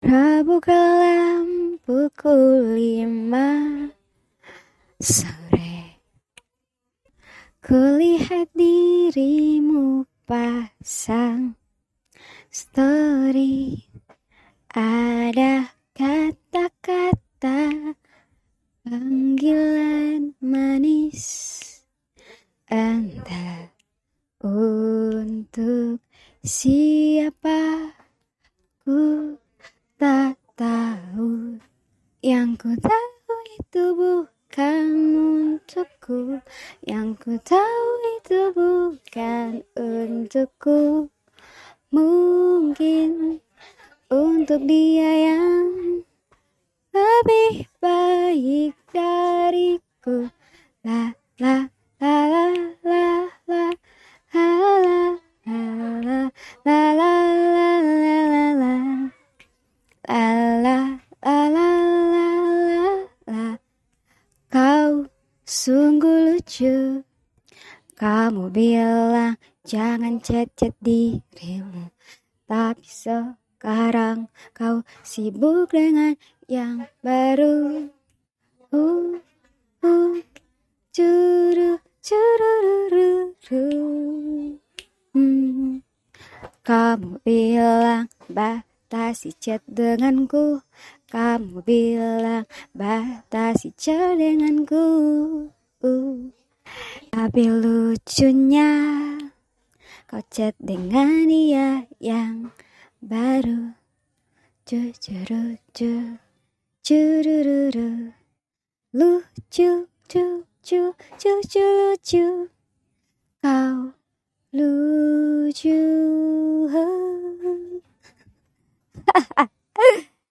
Rabu kelam pukul lima sore. Kulihat dirimu pasang story. Ada kata-kata panggilan manis. Entah untuk siapa ku tak tahu. Yang ku tahu itu bukan untukku. Yang ku tahu itu bukan untukku. Mungkin untuk dia yang lebih baik dariku. La la sungguh lucu. Kamu bilang jangan chat-chat dirimu Tapi sekarang kau sibuk dengan yang baru. Uh, uh, Curu, curururu. Hmm. Kamu bilang batasi chat denganku Kamu bilang batasi chat denganku uh. Tapi lucunya Kau chat dengan dia yang baru. Cucuru cu Curururu Lucu cu cu cu cu lucu Kau lucu